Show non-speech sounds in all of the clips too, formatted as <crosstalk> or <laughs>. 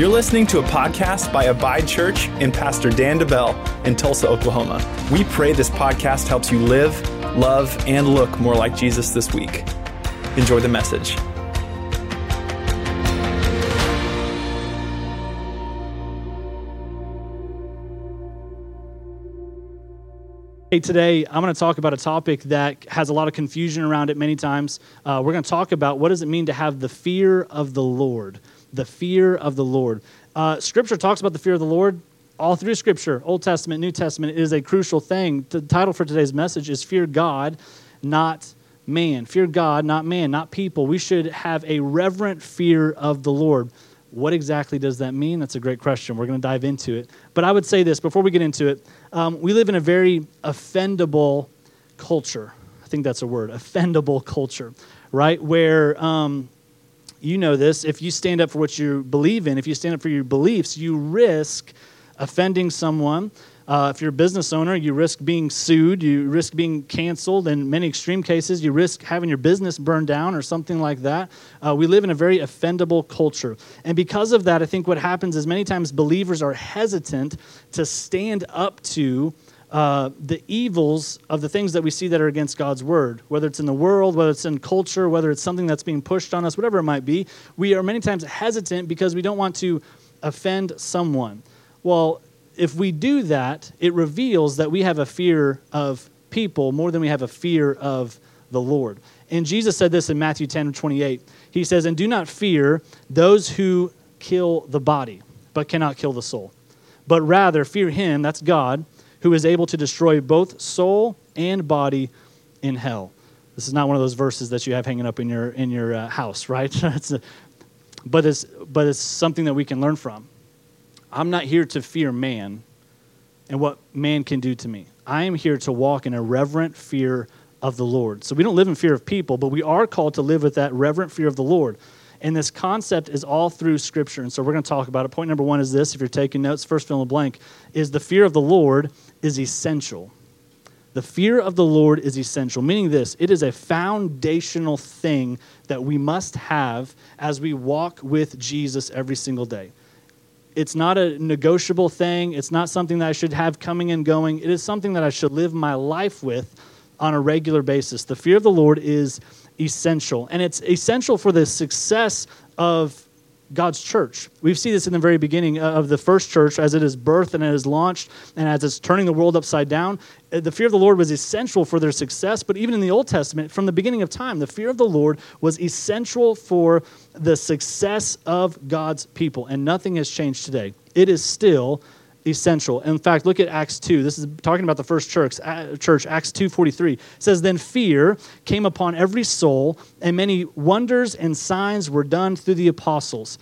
You're listening to a podcast by Abide Church and Pastor Dan DeBell in Tulsa, Oklahoma. We pray this podcast helps you live, love, and look more like Jesus this week. Enjoy the message. Hey, today I'm going to talk about a topic that has a lot of confusion around it many times. Uh, we're going to talk about what does it mean to have the fear of the Lord the fear of the Lord. Uh, scripture talks about the fear of the Lord all through Scripture, Old Testament, New Testament. It is a crucial thing. The title for today's message is Fear God, not man. Fear God, not man, not people. We should have a reverent fear of the Lord. What exactly does that mean? That's a great question. We're going to dive into it. But I would say this before we get into it um, we live in a very offendable culture. I think that's a word, offendable culture, right? Where um, you know this. If you stand up for what you believe in, if you stand up for your beliefs, you risk offending someone. Uh, if you're a business owner, you risk being sued, you risk being canceled. In many extreme cases, you risk having your business burned down or something like that. Uh, we live in a very offendable culture. And because of that, I think what happens is many times believers are hesitant to stand up to uh, the evils of the things that we see that are against God's word, whether it's in the world, whether it's in culture, whether it's something that's being pushed on us, whatever it might be, we are many times hesitant because we don't want to offend someone. Well, if we do that, it reveals that we have a fear of people more than we have a fear of the Lord. And Jesus said this in Matthew 10 28. He says, And do not fear those who kill the body, but cannot kill the soul. But rather fear him, that's God, who is able to destroy both soul and body in hell. This is not one of those verses that you have hanging up in your in your uh, house, right? <laughs> it's a, but it's but it's something that we can learn from. I'm not here to fear man and what man can do to me. I am here to walk in a reverent fear of the Lord. So we don't live in fear of people, but we are called to live with that reverent fear of the Lord. And this concept is all through Scripture. And so we're going to talk about it. Point number one is this if you're taking notes, first fill in the blank, is the fear of the Lord is essential. The fear of the Lord is essential, meaning this it is a foundational thing that we must have as we walk with Jesus every single day. It's not a negotiable thing, it's not something that I should have coming and going. It is something that I should live my life with on a regular basis. The fear of the Lord is essential. And it's essential for the success of God's church. We see this in the very beginning of the first church as it is birthed and it is launched and as it's turning the world upside down. Uh, the fear of the Lord was essential for their success, but even in the Old Testament, from the beginning of time, the fear of the Lord was essential for the success of God's people. And nothing has changed today. It is still essential. In fact, look at Acts 2. This is talking about the first church, church Acts 2:43. says then fear came upon every soul and many wonders and signs were done through the apostles.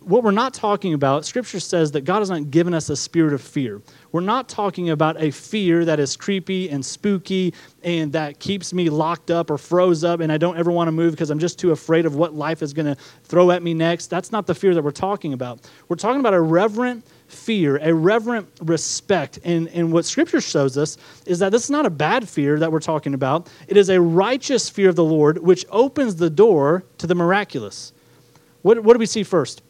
What we're not talking about, scripture says that God has not given us a spirit of fear. We're not talking about a fear that is creepy and spooky and that keeps me locked up or froze up and I don't ever want to move because I'm just too afraid of what life is going to throw at me next. That's not the fear that we're talking about. We're talking about a reverent fear, a reverent respect. And, and what Scripture shows us is that this is not a bad fear that we're talking about. It is a righteous fear of the Lord, which opens the door to the miraculous. What, what do we see first?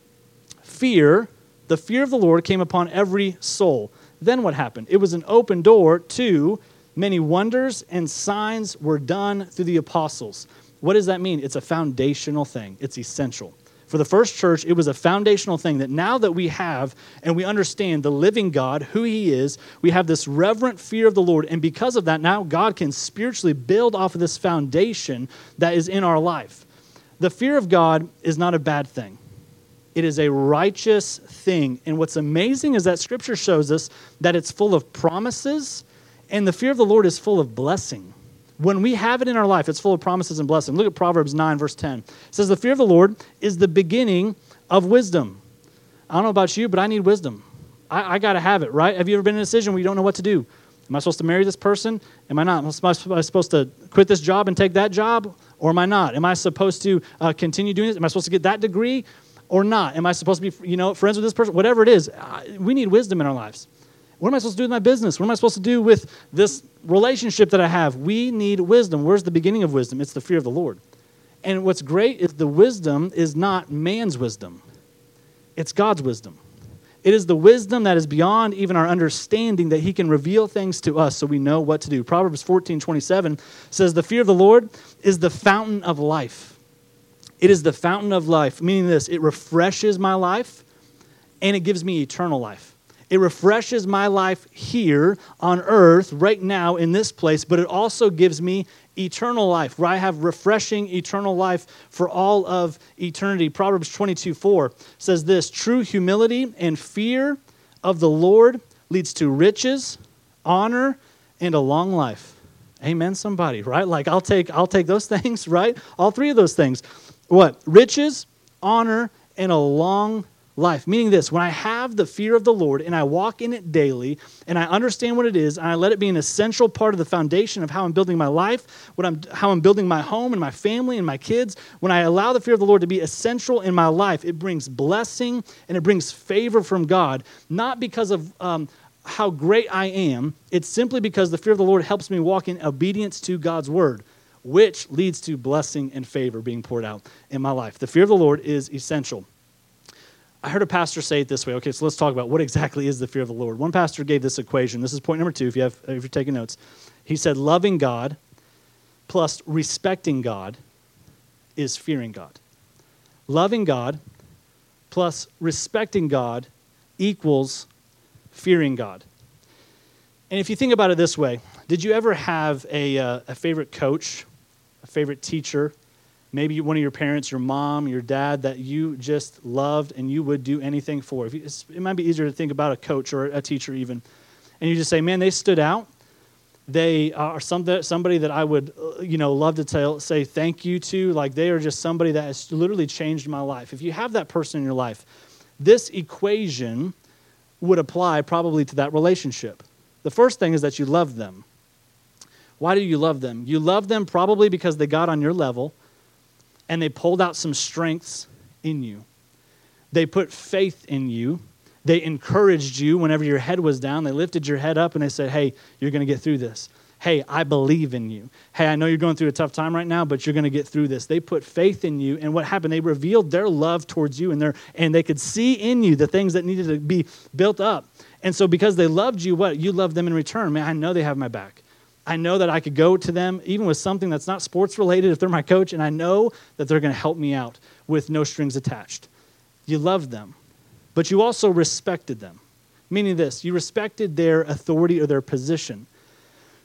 Fear, the fear of the Lord came upon every soul. Then what happened? It was an open door to many wonders and signs were done through the apostles. What does that mean? It's a foundational thing, it's essential for the first church, it was a foundational thing that now that we have and we understand the living God, who He is, we have this reverent fear of the Lord. And because of that, now God can spiritually build off of this foundation that is in our life. The fear of God is not a bad thing. It is a righteous thing. And what's amazing is that scripture shows us that it's full of promises, and the fear of the Lord is full of blessing. When we have it in our life, it's full of promises and blessing. Look at Proverbs 9, verse 10. It says, The fear of the Lord is the beginning of wisdom. I don't know about you, but I need wisdom. I, I got to have it, right? Have you ever been in a decision where you don't know what to do? Am I supposed to marry this person? Am I not? Am I supposed to quit this job and take that job? Or am I not? Am I supposed to uh, continue doing this? Am I supposed to get that degree or not? Am I supposed to be, you know, friends with this person? Whatever it is, we need wisdom in our lives. What am I supposed to do with my business? What am I supposed to do with this relationship that I have? We need wisdom. Where's the beginning of wisdom? It's the fear of the Lord. And what's great is the wisdom is not man's wisdom. It's God's wisdom. It is the wisdom that is beyond even our understanding that he can reveal things to us so we know what to do. Proverbs 14 27 says, The fear of the Lord is the fountain of life. It is the fountain of life, meaning this it refreshes my life and it gives me eternal life. It refreshes my life here on earth, right now in this place, but it also gives me eternal life, where I have refreshing eternal life for all of eternity. Proverbs 22 4 says this True humility and fear of the Lord leads to riches, honor, and a long life. Amen, somebody, right? Like I'll take I'll take those <laughs> things, right? All three of those things. What? Riches, honor, and a long life. Meaning this, when I have the fear of the Lord and I walk in it daily and I understand what it is and I let it be an essential part of the foundation of how I'm building my life, what I'm, how I'm building my home and my family and my kids, when I allow the fear of the Lord to be essential in my life, it brings blessing and it brings favor from God, not because of um, how great I am, it's simply because the fear of the Lord helps me walk in obedience to God's word. Which leads to blessing and favor being poured out in my life. The fear of the Lord is essential. I heard a pastor say it this way. Okay, so let's talk about what exactly is the fear of the Lord. One pastor gave this equation. This is point number two. If you have, if you're taking notes, he said, "Loving God plus respecting God is fearing God. Loving God plus respecting God equals fearing God." And if you think about it this way, did you ever have a, uh, a favorite coach, a favorite teacher, maybe one of your parents, your mom, your dad that you just loved and you would do anything for. It might be easier to think about a coach or a teacher even. And you just say, man, they stood out. They are some, somebody that I would, uh, you know, love to tell, say thank you to. Like they are just somebody that has literally changed my life. If you have that person in your life, this equation would apply probably to that relationship. The first thing is that you love them. Why do you love them? You love them probably because they got on your level and they pulled out some strengths in you. They put faith in you. They encouraged you whenever your head was down. They lifted your head up and they said, Hey, you're going to get through this. Hey, I believe in you. Hey, I know you're going through a tough time right now, but you're going to get through this. They put faith in you. And what happened? They revealed their love towards you and, their, and they could see in you the things that needed to be built up. And so, because they loved you, what? You loved them in return. Man, I know they have my back. I know that I could go to them even with something that's not sports related if they're my coach, and I know that they're going to help me out with no strings attached. You loved them, but you also respected them. Meaning this, you respected their authority or their position.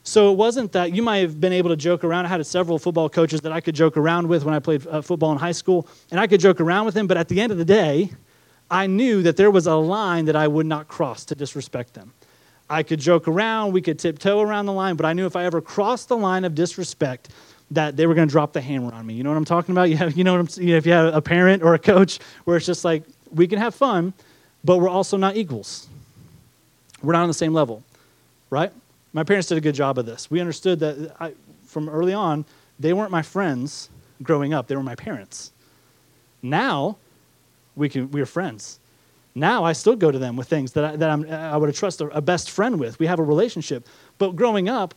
So it wasn't that you might have been able to joke around. I had several football coaches that I could joke around with when I played uh, football in high school, and I could joke around with them, but at the end of the day, I knew that there was a line that I would not cross to disrespect them. I could joke around, we could tiptoe around the line, but I knew if I ever crossed the line of disrespect, that they were going to drop the hammer on me. You know what I'm talking about? <laughs> You, have, you know what I'm, you know, if you have a parent or a coach where it's just like, we can have fun, but we're also not equals. We're not on the same level, right? My parents did a good job of this. We understood that I, from early on, they weren't my friends growing up, they were my parents. Now, we, can, we are friends. Now I still go to them with things that I, that I'm, I would have trusted a best friend with. We have a relationship. But growing up,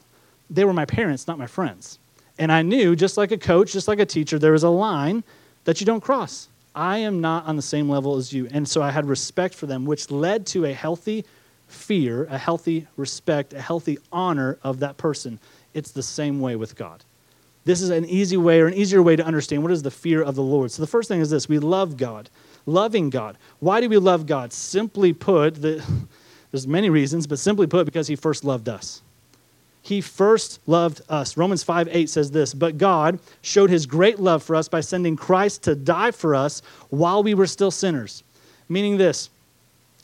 they were my parents, not my friends. And I knew, just like a coach, just like a teacher, there is a line that you don't cross. I am not on the same level as you. And so I had respect for them, which led to a healthy fear, a healthy respect, a healthy honor of that person. It's the same way with God. This is an easy way or an easier way to understand what is the fear of the Lord. So the first thing is this we love God loving God. Why do we love God? Simply put, the, <laughs> there's many reasons, but simply put, because He first loved us. He first loved us. Romans 5 8 says this But God showed His great love for us by sending Christ to die for us while we were still sinners. Meaning this,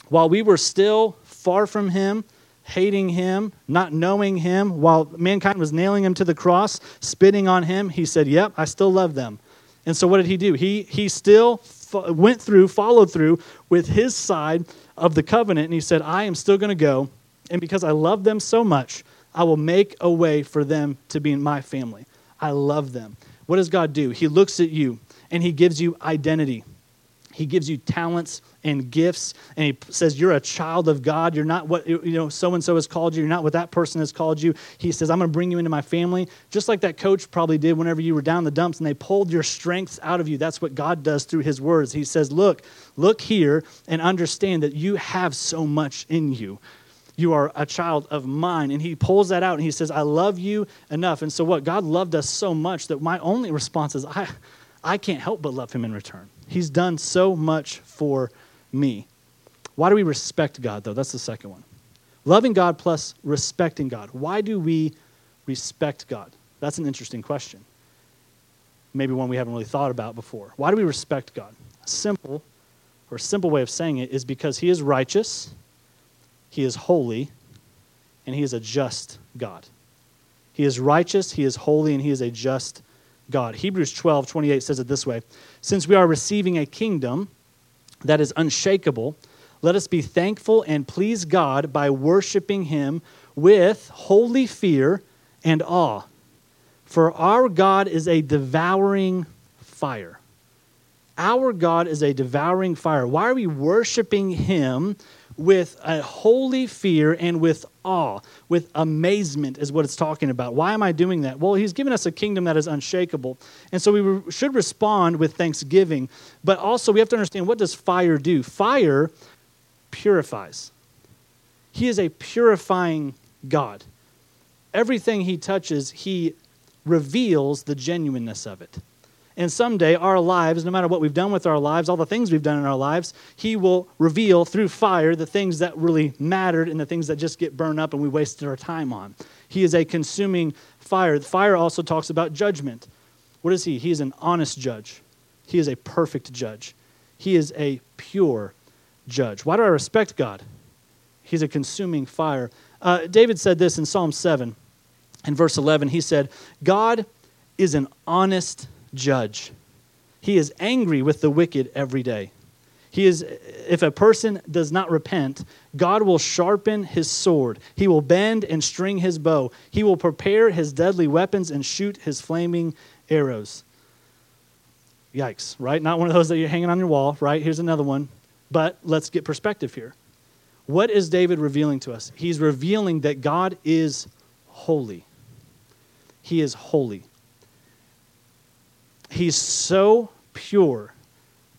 while we were still far from Him, hating him, not knowing him, while mankind was nailing him to the cross, spitting on him, he said, Yep, I still love them. And so what did he do? He, he still went through, followed through with his side of the covenant, and he said, I am still going to go, and because I love them so much, I will make a way for them to be in my family. I love them. What does God do? He looks at you and he gives you identity. He gives you talents and gifts, and he says, You're a child of God. You're not what, you know, so and so has called you. You're not what that person has called you. He says, I'm going to bring you into my family, just like that coach probably did whenever you were down the dumps and they pulled your strengths out of you. That's what God does through his words. He says, Look, look here and understand that you have so much in you. You are a child of mine. And he pulls that out and he says, I love you enough. And so, what? God loved us so much that my only response is, I, I can't help but love him in return. He's done so much for me. Why do we respect God, though? That's the second one. Loving God plus respecting God. Why do we respect God? That's an interesting question. Maybe one we haven't really thought about before. Why do we respect God? Simple, or simple way of saying it is because He is righteous, He is holy, and He is a just God. He is righteous, He is holy, and He is a just God. Hebrews 12, 28 says it this way Since we are receiving a kingdom that is unshakable, let us be thankful and please God by worshiping Him with holy fear and awe. For our God is a devouring fire. Our God is a devouring fire. Why are we worshiping Him with a holy fear and with awe, with amazement, is what it's talking about. Why am I doing that? Well, he's given us a kingdom that is unshakable. And so we re- should respond with thanksgiving. But also, we have to understand what does fire do? Fire purifies. He is a purifying God. Everything he touches, he reveals the genuineness of it. And someday, our lives, no matter what we've done with our lives, all the things we've done in our lives, He will reveal through fire the things that really mattered and the things that just get burned up and we wasted our time on. He is a consuming fire. Fire also talks about judgment. What is He? He is an honest judge, He is a perfect judge, He is a pure judge. Why do I respect God? He's a consuming fire. Uh, David said this in Psalm 7 in verse 11. He said, God is an honest judge. He is angry with the wicked every day. He is, if a person does not repent, God will sharpen his sword. He will bend and string his bow. He will prepare his deadly weapons and shoot his flaming arrows. Yikes, right? Not one of those that you're hanging on your wall, right? Here's another one. But let's get perspective here. What is David revealing to us? He's revealing that God is holy. He is holy. He's so pure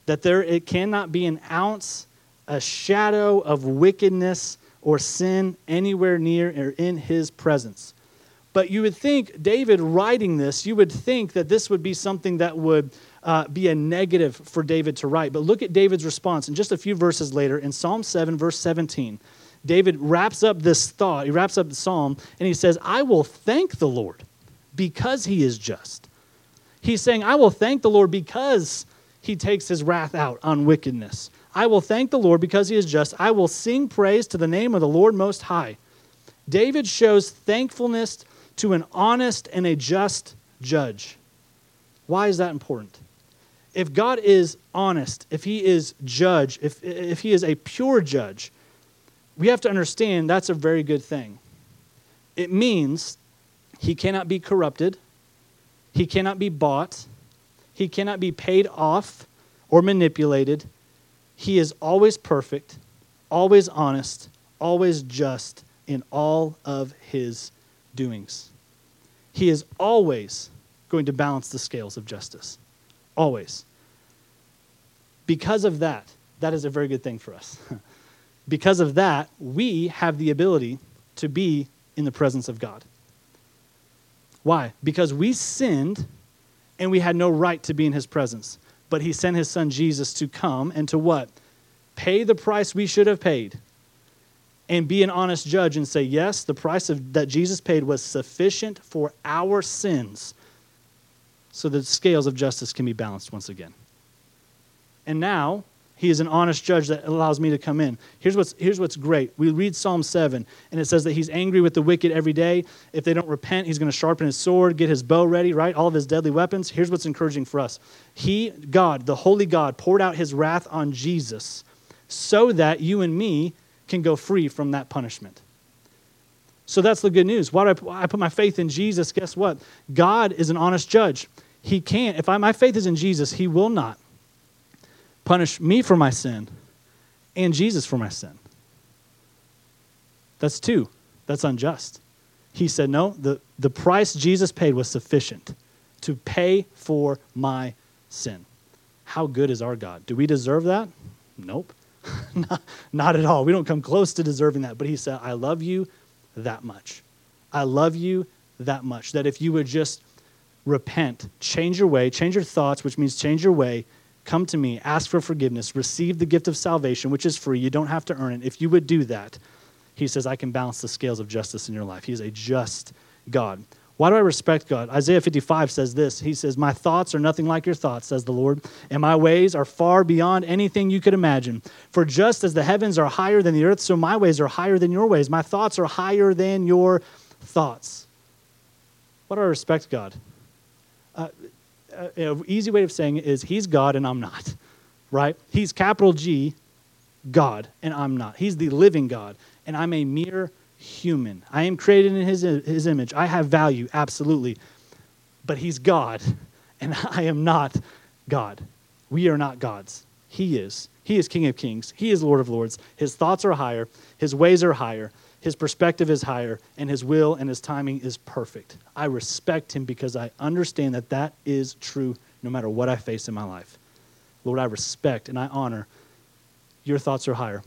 that there it cannot be an ounce, a shadow of wickedness or sin anywhere near or in his presence. But you would think, David writing this, you would think that this would be something that would uh, be a negative for David to write. But look at David's response. In just a few verses later, in Psalm 7, verse 17, David wraps up this thought, he wraps up the psalm, and he says, I will thank the Lord because he is just He's saying, I will thank the Lord because he takes his wrath out on wickedness. I will thank the Lord because he is just. I will sing praise to the name of the Lord Most High. David shows thankfulness to an honest and a just judge. Why is that important? If God is honest, if he is judge, if, if he is a pure judge, we have to understand that's a very good thing. It means he cannot be corrupted he cannot be bought, he cannot be paid off or manipulated. He is always perfect, always honest, always just in all of his doings. He is always going to balance the scales of justice. Always. Because of that, that is a very good thing for us. <laughs> because of that, we have the ability to be in the presence of God. Why? Because we sinned and we had no right to be in his presence. But he sent his son Jesus to come and to what? Pay the price we should have paid and be an honest judge and say, yes, the price of, that Jesus paid was sufficient for our sins so the scales of justice can be balanced once again. And now he is an honest judge that allows me to come in. Here's what's, here's what's great. We read Psalm 7, and it says that he's angry with the wicked every day. If they don't repent, he's going to sharpen his sword, get his bow ready, right? All of his deadly weapons. Here's what's encouraging for us He, God, the holy God, poured out his wrath on Jesus so that you and me can go free from that punishment. So that's the good news. Why do I, I put my faith in Jesus? Guess what? God is an honest judge. He can't, if I, my faith is in Jesus, he will not punish me for my sin and Jesus for my sin. That's two. That's unjust. He said, No, the, the price Jesus paid was sufficient to pay for my sin. How good is our God? Do we deserve that? Nope. <laughs> not, not at all. We don't come close to deserving that. But he said, I love you that much. I love you that much. That if you would just repent, change your way, change your thoughts, which means change your way, come to me, ask for forgiveness, receive the gift of salvation, which is free. You don't have to earn it. If you would do that, he says, I can balance the scales of justice in your life. He is a just God. Why do I respect God? Isaiah 55 says this He says, My thoughts are nothing like your thoughts, says the Lord, and my ways are far beyond anything you could imagine. For just as the heavens are higher than the earth, so my ways are higher than your ways. My thoughts are higher than your thoughts. Why do I respect God? Uh, uh an easy way of saying it is He's God and I'm not, right? He's capital G, God, and I'm not. He's the living God, and I'm a mere human. I am created in his, his image. I have value, absolutely. But he's God, <laughs> and I am not God. We are not gods. He is. He is King of Kings. He is Lord of Lords. His thoughts are higher. His ways are higher. His perspective is higher. And his will and his timing is perfect. I respect him because I understand that that is true no matter what I face in my life. Lord, I respect and I honor your thoughts are higher.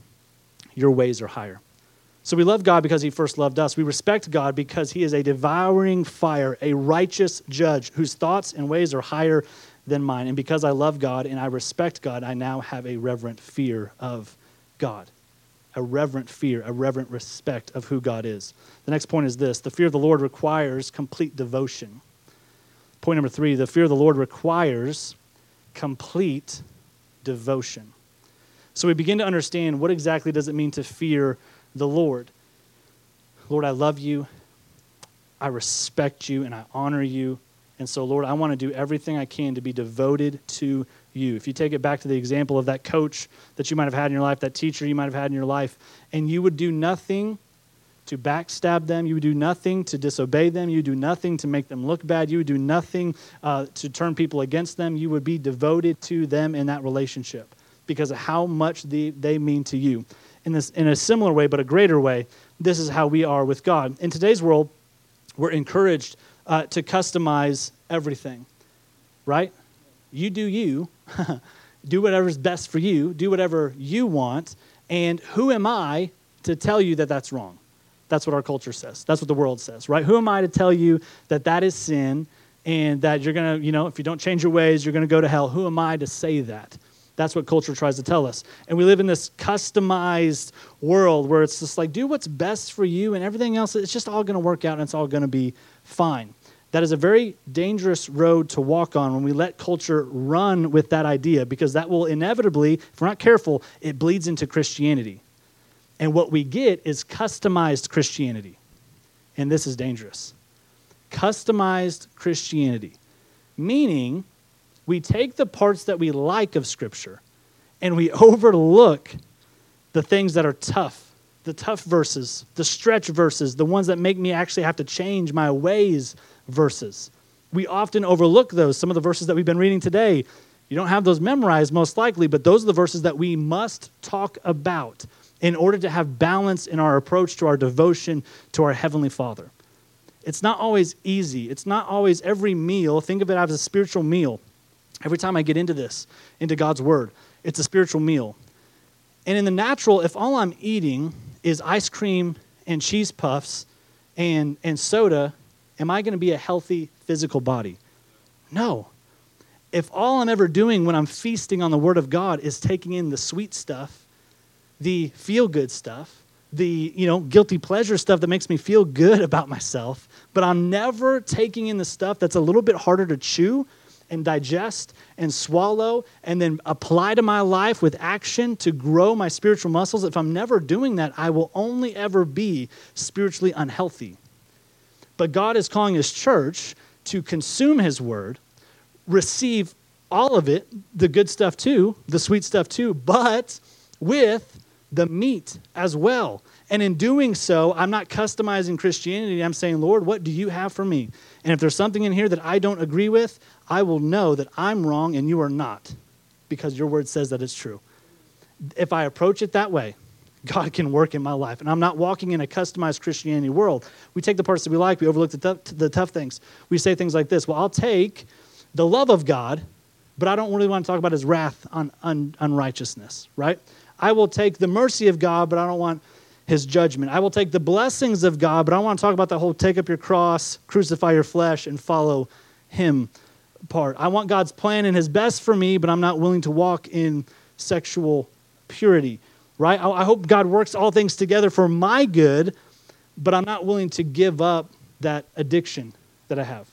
Your ways are higher. So we love God because he first loved us. We respect God because he is a devouring fire, a righteous judge whose thoughts and ways are higher than mine. And because I love God and I respect God, I now have a reverent fear of God. A reverent fear, a reverent respect of who God is. The next point is this the fear of the Lord requires complete devotion. Point number three the fear of the Lord requires complete devotion. So we begin to understand what exactly does it mean to fear the Lord. Lord, I love you. I respect you and I honor you. And so, Lord, I want to do everything I can to be devoted to you. If you take it back to the example of that coach that you might have had in your life, that teacher you might have had in your life, and you would do nothing to backstab them, you would do nothing to disobey them, you would do nothing to make them look bad, you would do nothing uh, to turn people against them, you would be devoted to them in that relationship because of how much the, they mean to you in, this, in a similar way, but a greater way, this is how we are with God. In today's world, we're encouraged uh, to customize everything, right? You do you, <laughs> do whatever's best for you, do whatever you want, and who am I to tell you that that's wrong? That's what our culture says. That's what the world says, right? Who am I to tell you that that is sin and that you're going to, you know, if you don't change your ways, you're going to go to hell? Who am I to say that? That's what culture tries to tell us. And we live in this customized world where it's just like, do what's best for you, and everything else, it's just all going to work out and it's all going to be fine. That is a very dangerous road to walk on when we let culture run with that idea because that will inevitably, if we're not careful, it bleeds into Christianity. And what we get is customized Christianity. And this is dangerous. Customized Christianity, meaning we take the parts that we like of Scripture and we <laughs> overlook the things that are tough, the tough verses, the stretch verses, the ones that make me actually have to change my ways verses. We often overlook those. Some of the verses that we've been reading today, you don't have those memorized most likely, but those are the verses that we must talk about in order to have balance in our approach to our devotion to our Heavenly Father. It's not always easy. It's not always every meal. Think of it as a spiritual meal. Every time I get into this, into God's Word, it's a spiritual meal. And in the natural, if all I'm eating is ice cream and cheese puffs and, and soda, am I going to be a healthy physical body? No. If all I'm ever doing when I'm feasting on the Word of God is taking in the sweet stuff, the feel good stuff, the you know guilty pleasure stuff that makes me feel good about myself, but I'm never taking in the stuff that's a little bit harder to chew and digest and swallow and then apply to my life with action to grow my spiritual muscles, if I'm never doing that, I will only ever be spiritually unhealthy. But God is calling His church to consume His word, receive all of it, the good stuff too, the sweet stuff too, but with the meat as well. And in doing so, I'm not customizing Christianity. I'm saying, Lord, what do you have for me? And if there's something in here that I don't agree with, I will know that I'm wrong and you are not because your word says that it's true. If I approach it that way, God can work in my life. And I'm not walking in a customized Christianity world. We take the parts that we like, we overlook the tough, the tough things. We say things like this Well, I'll take the love of God, but I don't really want to talk about his wrath on un, unrighteousness, right? I will take the mercy of God, but I don't want his judgment. I will take the blessings of God, but I want to talk about the whole take up your cross, crucify your flesh, and follow him part. I want God's plan and his best for me, but I'm not willing to walk in sexual purity, right? I, hope God works all things together for my good, but I'm not willing to give up that addiction that I have,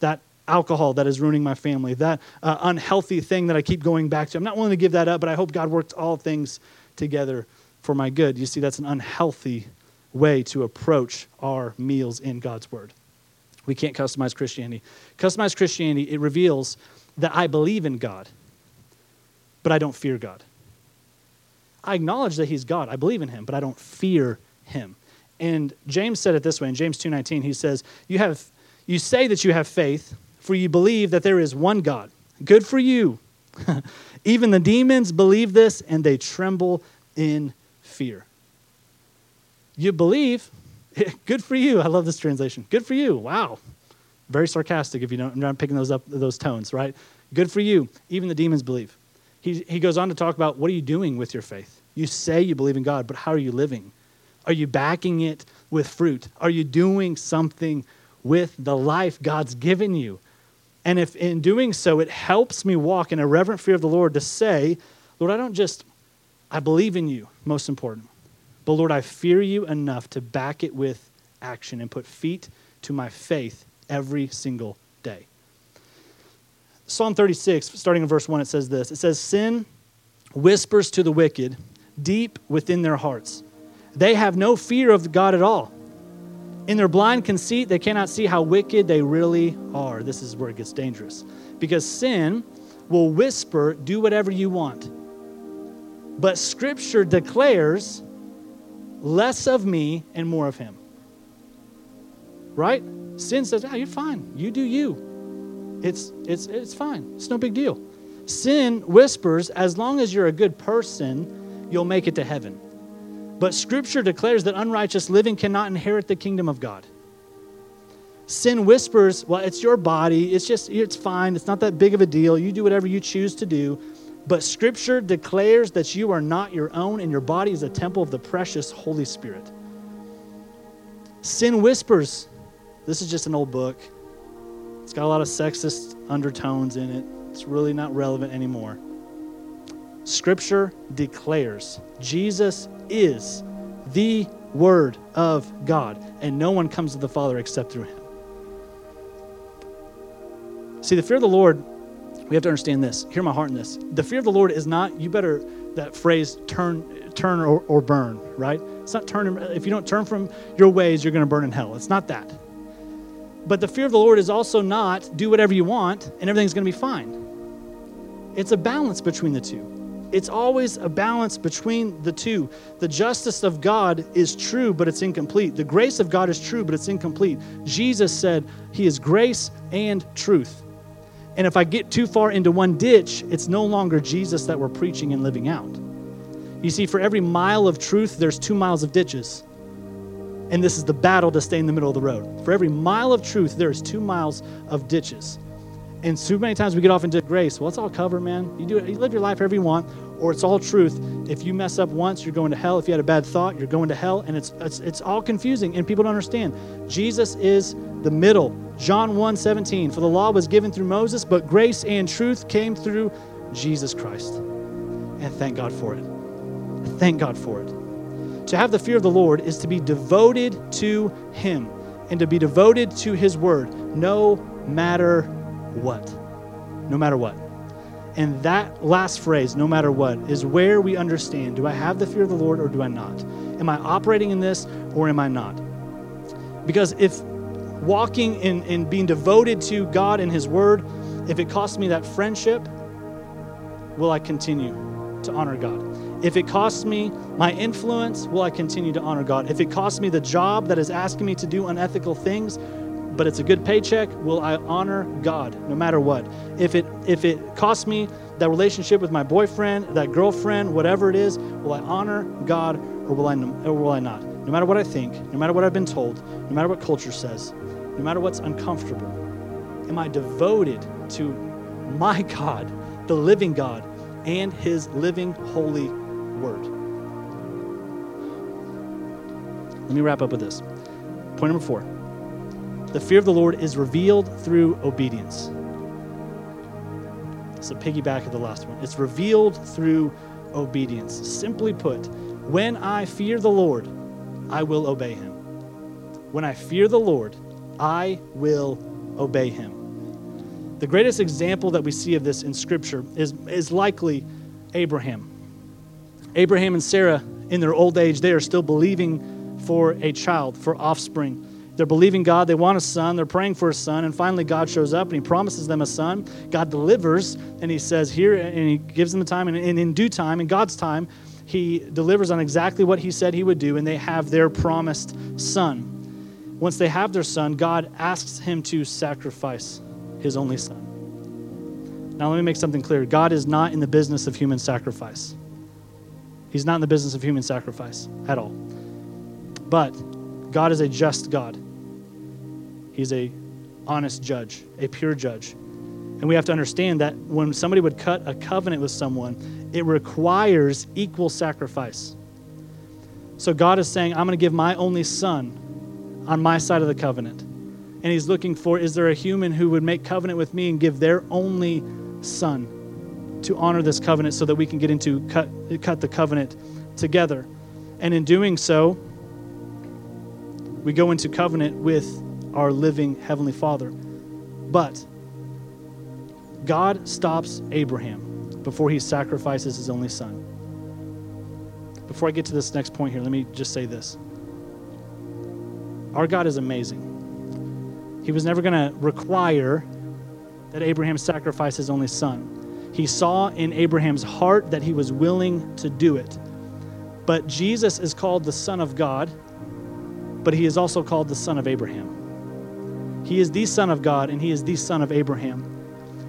that alcohol that is ruining my family, that uh, unhealthy thing that I keep going back to. I'm not willing to give that up, but I hope God works all things together for my good. You see, that's an unhealthy way to approach our meals in God's Word. We can't customize Christianity. Customized Christianity, it reveals that I believe in God, but I don't fear God. I acknowledge that He's God. I believe in Him, but I don't fear Him. And James said it this way in James 2:19. He says, "You have you say that you have faith, for you believe that there is one God. Good for you. <laughs> Even the demons believe this and they tremble in fear." You believe, <laughs> Good for you. I love this translation. Good for you. Wow. Very sarcastic if you don't, I'm not picking those up, those tones, right? Good for you. Even the demons believe. He, he goes on to talk about what are you doing with your faith? You say you believe in God, but how are you living? Are you backing it with fruit? Are you doing something with the life God's given you? And if in doing so, it helps me walk in a reverent fear of the Lord to say, Lord, I don't just, I believe in you, most important. But Lord, I fear you enough to back it with action and put feet to my faith every single day. Psalm 36, starting in verse 1, it says this It says, Sin whispers to the wicked deep within their hearts. They have no fear of God at all. In their blind conceit, they cannot see how wicked they really are. This is where it gets dangerous. Because sin will whisper, Do whatever you want. But Scripture declares, less of me and more of him. Right? Sin says, "Ah, you're fine. You do you. It's it's it's fine. It's no big deal." Sin whispers, "As long as you're a good person, you'll make it to heaven." But scripture declares that unrighteous living cannot inherit the kingdom of God. Sin whispers, "Well, it's your body. It's just it's fine. It's not that big of a deal. You do whatever you choose to do." But Scripture declares that you are not your own and your body is a temple of the precious Holy Spirit. Sin whispers. This is just an old book. It's got a lot of sexist undertones in it. It's really not relevant anymore. Scripture declares Jesus is the Word of God, and no one comes to the Father except through Him. See, the fear of the Lord we have to understand this. Hear my heart in this. The fear of the Lord is not, you better, that phrase, turn, turn or, or burn, right? It's not turn, if you don't turn from your ways, you're going to burn in hell. It's not that. But the fear of the Lord is also not do whatever you want and everything's going to be fine. It's a balance between the two. It's always a balance between the two. The justice of God is true, but it's incomplete. The grace of God is true, but it's incomplete. Jesus said he is grace and truth. And if I get too far into one ditch, it's no longer Jesus that we're preaching and living out. You see, for every mile of truth, there's two miles of ditches. And this is the battle to stay in the middle of the road. For every mile of truth, there is two miles of ditches. And so many times we get off into grace. Well, it's all covered, man. You do it, you live your life however you want, or it's all truth. If you mess up once, you're going to hell. If you had a bad thought, you're going to hell. And it's it's, it's all confusing, and people don't understand. Jesus is the middle. John 1 17. For the law was given through Moses, but grace and truth came through Jesus Christ. And thank God for it. Thank God for it. To have the fear of the Lord is to be devoted to Him and to be devoted to His word, no matter what. No matter what. And that last phrase, no matter what, is where we understand do I have the fear of the Lord or do I not? Am I operating in this or am I not? Because if walking in, in being devoted to God and His Word, if it costs me that friendship, will I continue to honor God? If it costs me my influence, will I continue to honor God? If it costs me the job that is asking me to do unethical things, but it's a good paycheck, will I honor God no matter what? If it if it costs me that relationship with my boyfriend, that girlfriend, whatever it is, will I honor God or will I, or will I not? No matter what I think, no matter what I've been told, no matter what culture says, no matter what's uncomfortable, am I devoted to my <laughs> God, the living God, and his living holy word? Let me wrap up with this. Point number four the fear of the Lord is revealed through obedience. It's a piggyback of the last one. It's revealed through obedience. Simply put, when I fear the Lord, I will obey him. When I fear the Lord, I will obey him. The greatest example that we see of this in Scripture is, is likely Abraham. Abraham and Sarah, in their old age, they are still believing for a child, for offspring. They're believing God. They want a son. They're praying for a son. And finally, God shows up and He promises them a son. God delivers and He says, Here, and He gives them the time. And in due time, in God's time, He delivers on exactly what He said He would do. And they have their promised son. Once they have their son, God asks Him to sacrifice His only son. Now, let me make something clear God is not in the business of human sacrifice. He's not in the business of human sacrifice at all. But God is a just God. He's a honest judge, a pure judge. And we have to understand that when somebody would cut a covenant with someone, it requires equal sacrifice. So God is saying, I'm going to give my only son on my side of the covenant. And he's looking for is there a human who would make covenant with me and give their only son to honor this covenant so that we can get into cut, cut the covenant together? And in doing so, we go into covenant with our living Heavenly Father. But God stops Abraham before he sacrifices his only son. Before I get to this next point here, let me just say this. Our God is amazing. He was never going to require that Abraham sacrifice his only son. He saw in Abraham's heart that he was willing to do it. But Jesus is called the Son of God, but he is also called the Son of Abraham. He is the Son of God and he is the Son of Abraham.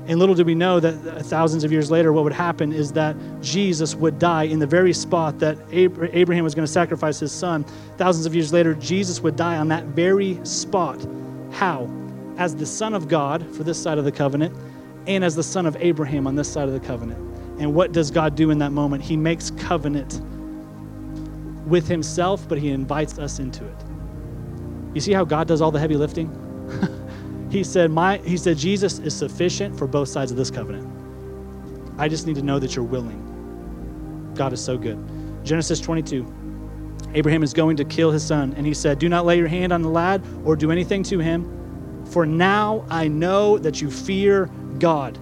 And little did we know that uh, thousands of years later, what would happen is that Jesus would die in the very spot that Abraham was going to sacrifice his son. Thousands of years later, Jesus would die on that very spot. How? As the Son of God for this side of the covenant, and as the Son of Abraham on this side of the covenant. And what does God do in that moment? He makes covenant with himself, but he invites us into it. You see how God does all the heavy lifting? <laughs> he said, My he said, Jesus is sufficient for both sides of this covenant. I just need to know that you're willing. God is so good. Genesis 22. Abraham is going to kill his son, and he said, Do not lay your hand on the lad or do anything to him, for now I know that you fear God,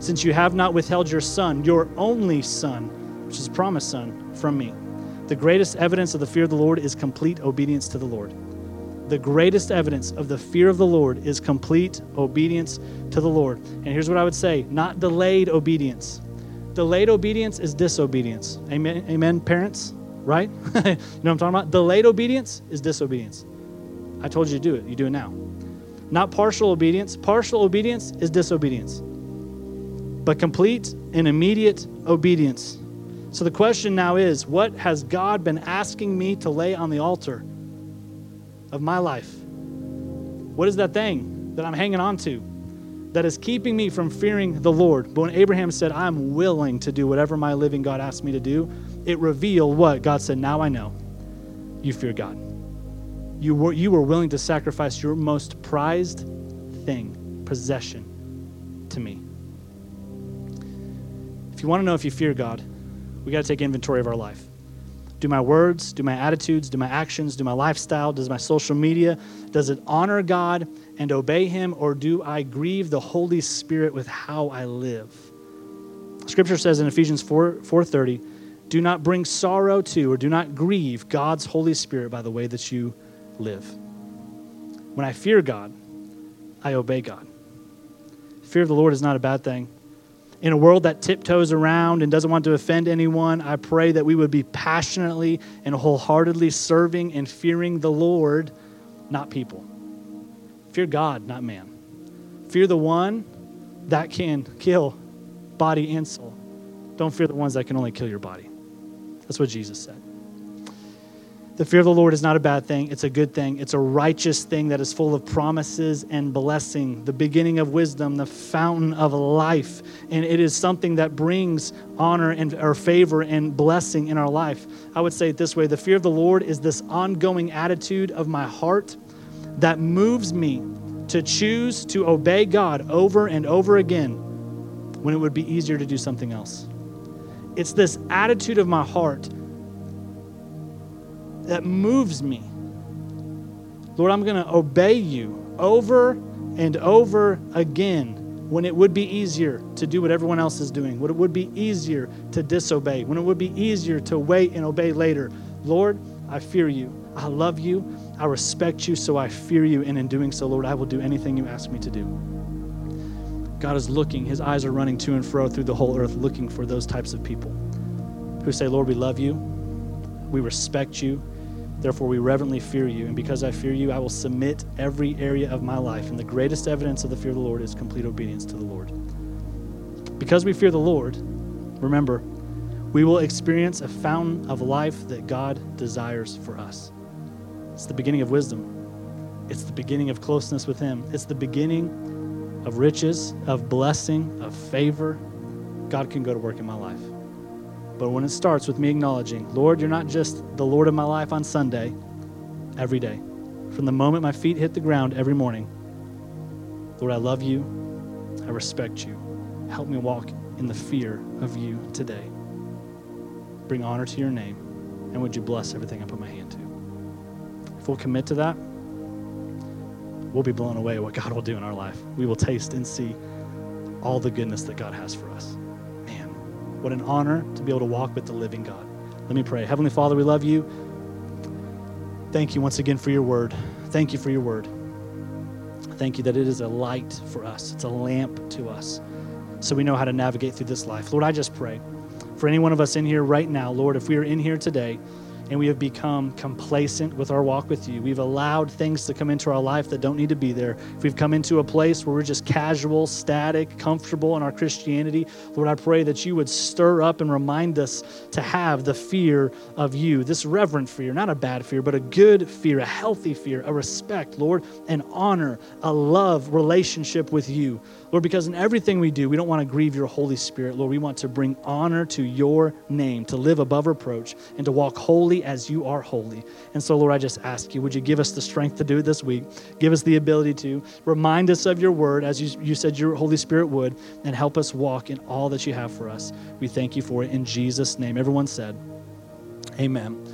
since you have not withheld your son, your only son, which is promised son, from me. The greatest evidence of the fear of the Lord is complete obedience to the Lord the greatest evidence of the fear of the Lord is complete obedience to the Lord. And here's what I would say not delayed obedience. Delayed obedience is disobedience. Amen, amen parents, right? <laughs> you know what I'm talking about? Delayed obedience is disobedience. I told you to do it, you do it now. Not partial obedience. Partial obedience is disobedience. But complete and immediate obedience. So the question now is what has God been asking me to lay on the altar? of my life? What is that thing that I'm hanging on to that is keeping me from fearing the Lord? But when Abraham said, I'm willing to do whatever my living God asked me to do, it revealed what? God said, Now I know you fear God. You were, you were willing to sacrifice your most prized thing, possession, to me. If you want to know if you fear God, we got to take inventory of our life. Do my words, do my attitudes, do my actions, do my lifestyle, does my social media, does it honor God and obey Him, or do I grieve the Holy Spirit with how I live? Scripture says in Ephesians 4 4:30, do not bring sorrow to or do not grieve God's Holy Spirit by the way that you live. When I fear God, I obey God. Fear of the Lord is not a bad thing in a world that tiptoes around and doesn't want to offend anyone, I pray that we would be passionately and wholeheartedly serving and fearing the Lord, not people. Fear God, not man. Fear the one that can kill body and soul. Don't fear the ones that can only kill your body. That's what Jesus said. The fear of the Lord is not a bad thing. It's a good thing. It's a righteous thing that is full of promises and blessing, the beginning of wisdom, the fountain of life. And it is something that brings honor and or favor and blessing in our life. I would say it this way the fear of the Lord is this ongoing attitude of my heart that moves me to choose to obey God over and over again when it would be easier to do something else. It's this attitude of my heart that moves me. Lord, I'm going to obey you over and over again when it would be easier to do what everyone else is doing, when it would be easier to disobey, when it would be easier to wait and obey later. Lord, I fear you. I love you. I respect you, so I fear you. And in doing so, Lord, I will do anything you ask me to do. God is looking, his eyes are running to and fro through the whole earth, looking for those types of people who say, Lord, we love you, we respect you, Therefore, we reverently fear you. And because I fear you, I will submit every area of my life. And the greatest evidence of the fear of the Lord is complete obedience to the Lord. Because we fear the Lord, remember, we will experience a fountain of life that God desires for us. It's the beginning of wisdom, it's the beginning of closeness with Him, it's the beginning of riches, of blessing, of favor. God can go to work in my life. But when it starts with me acknowledging, Lord, you're not just the Lord of my life on Sunday, every day. From the moment my feet hit the ground every morning, Lord, I love you. I respect you. Help me walk in the fear of you today. Bring honor to your name. And would you bless everything I put my hand to? If we'll commit to that, we'll be blown away at what God will do in our life. We will taste and see all the goodness that God has for us. What an honor to be able to walk with the living God. Let me pray. Heavenly Father, we love you. Thank you once again for your word. Thank you for your word. Thank you that it is a light for us, it's a lamp to us, so we know how to navigate through this life. Lord, I just pray for any one of us in here right now, Lord, if we are in here today and we have become complacent with our walk with you. We've allowed things to come into our life that don't need to be there. If we've come into a place where we're just casual, static, comfortable in our Christianity, Lord, I pray that you would stir up and remind us to have the fear of you, this reverent fear, not a bad fear, but a good fear, a healthy fear, a respect, Lord, an honor, a love relationship with you. Lord, because in everything we do, we don't want to grieve your Holy Spirit, Lord. We want to bring honor to your name, to live above reproach, and to walk holy as you are holy. And so, Lord, I just ask you, would you give us the strength to do it this week? Give us the ability to remind us of your word, as you, you said your Holy Spirit would, and help us walk in all that you have for us. We thank you for it in Jesus' name. Everyone said, Amen.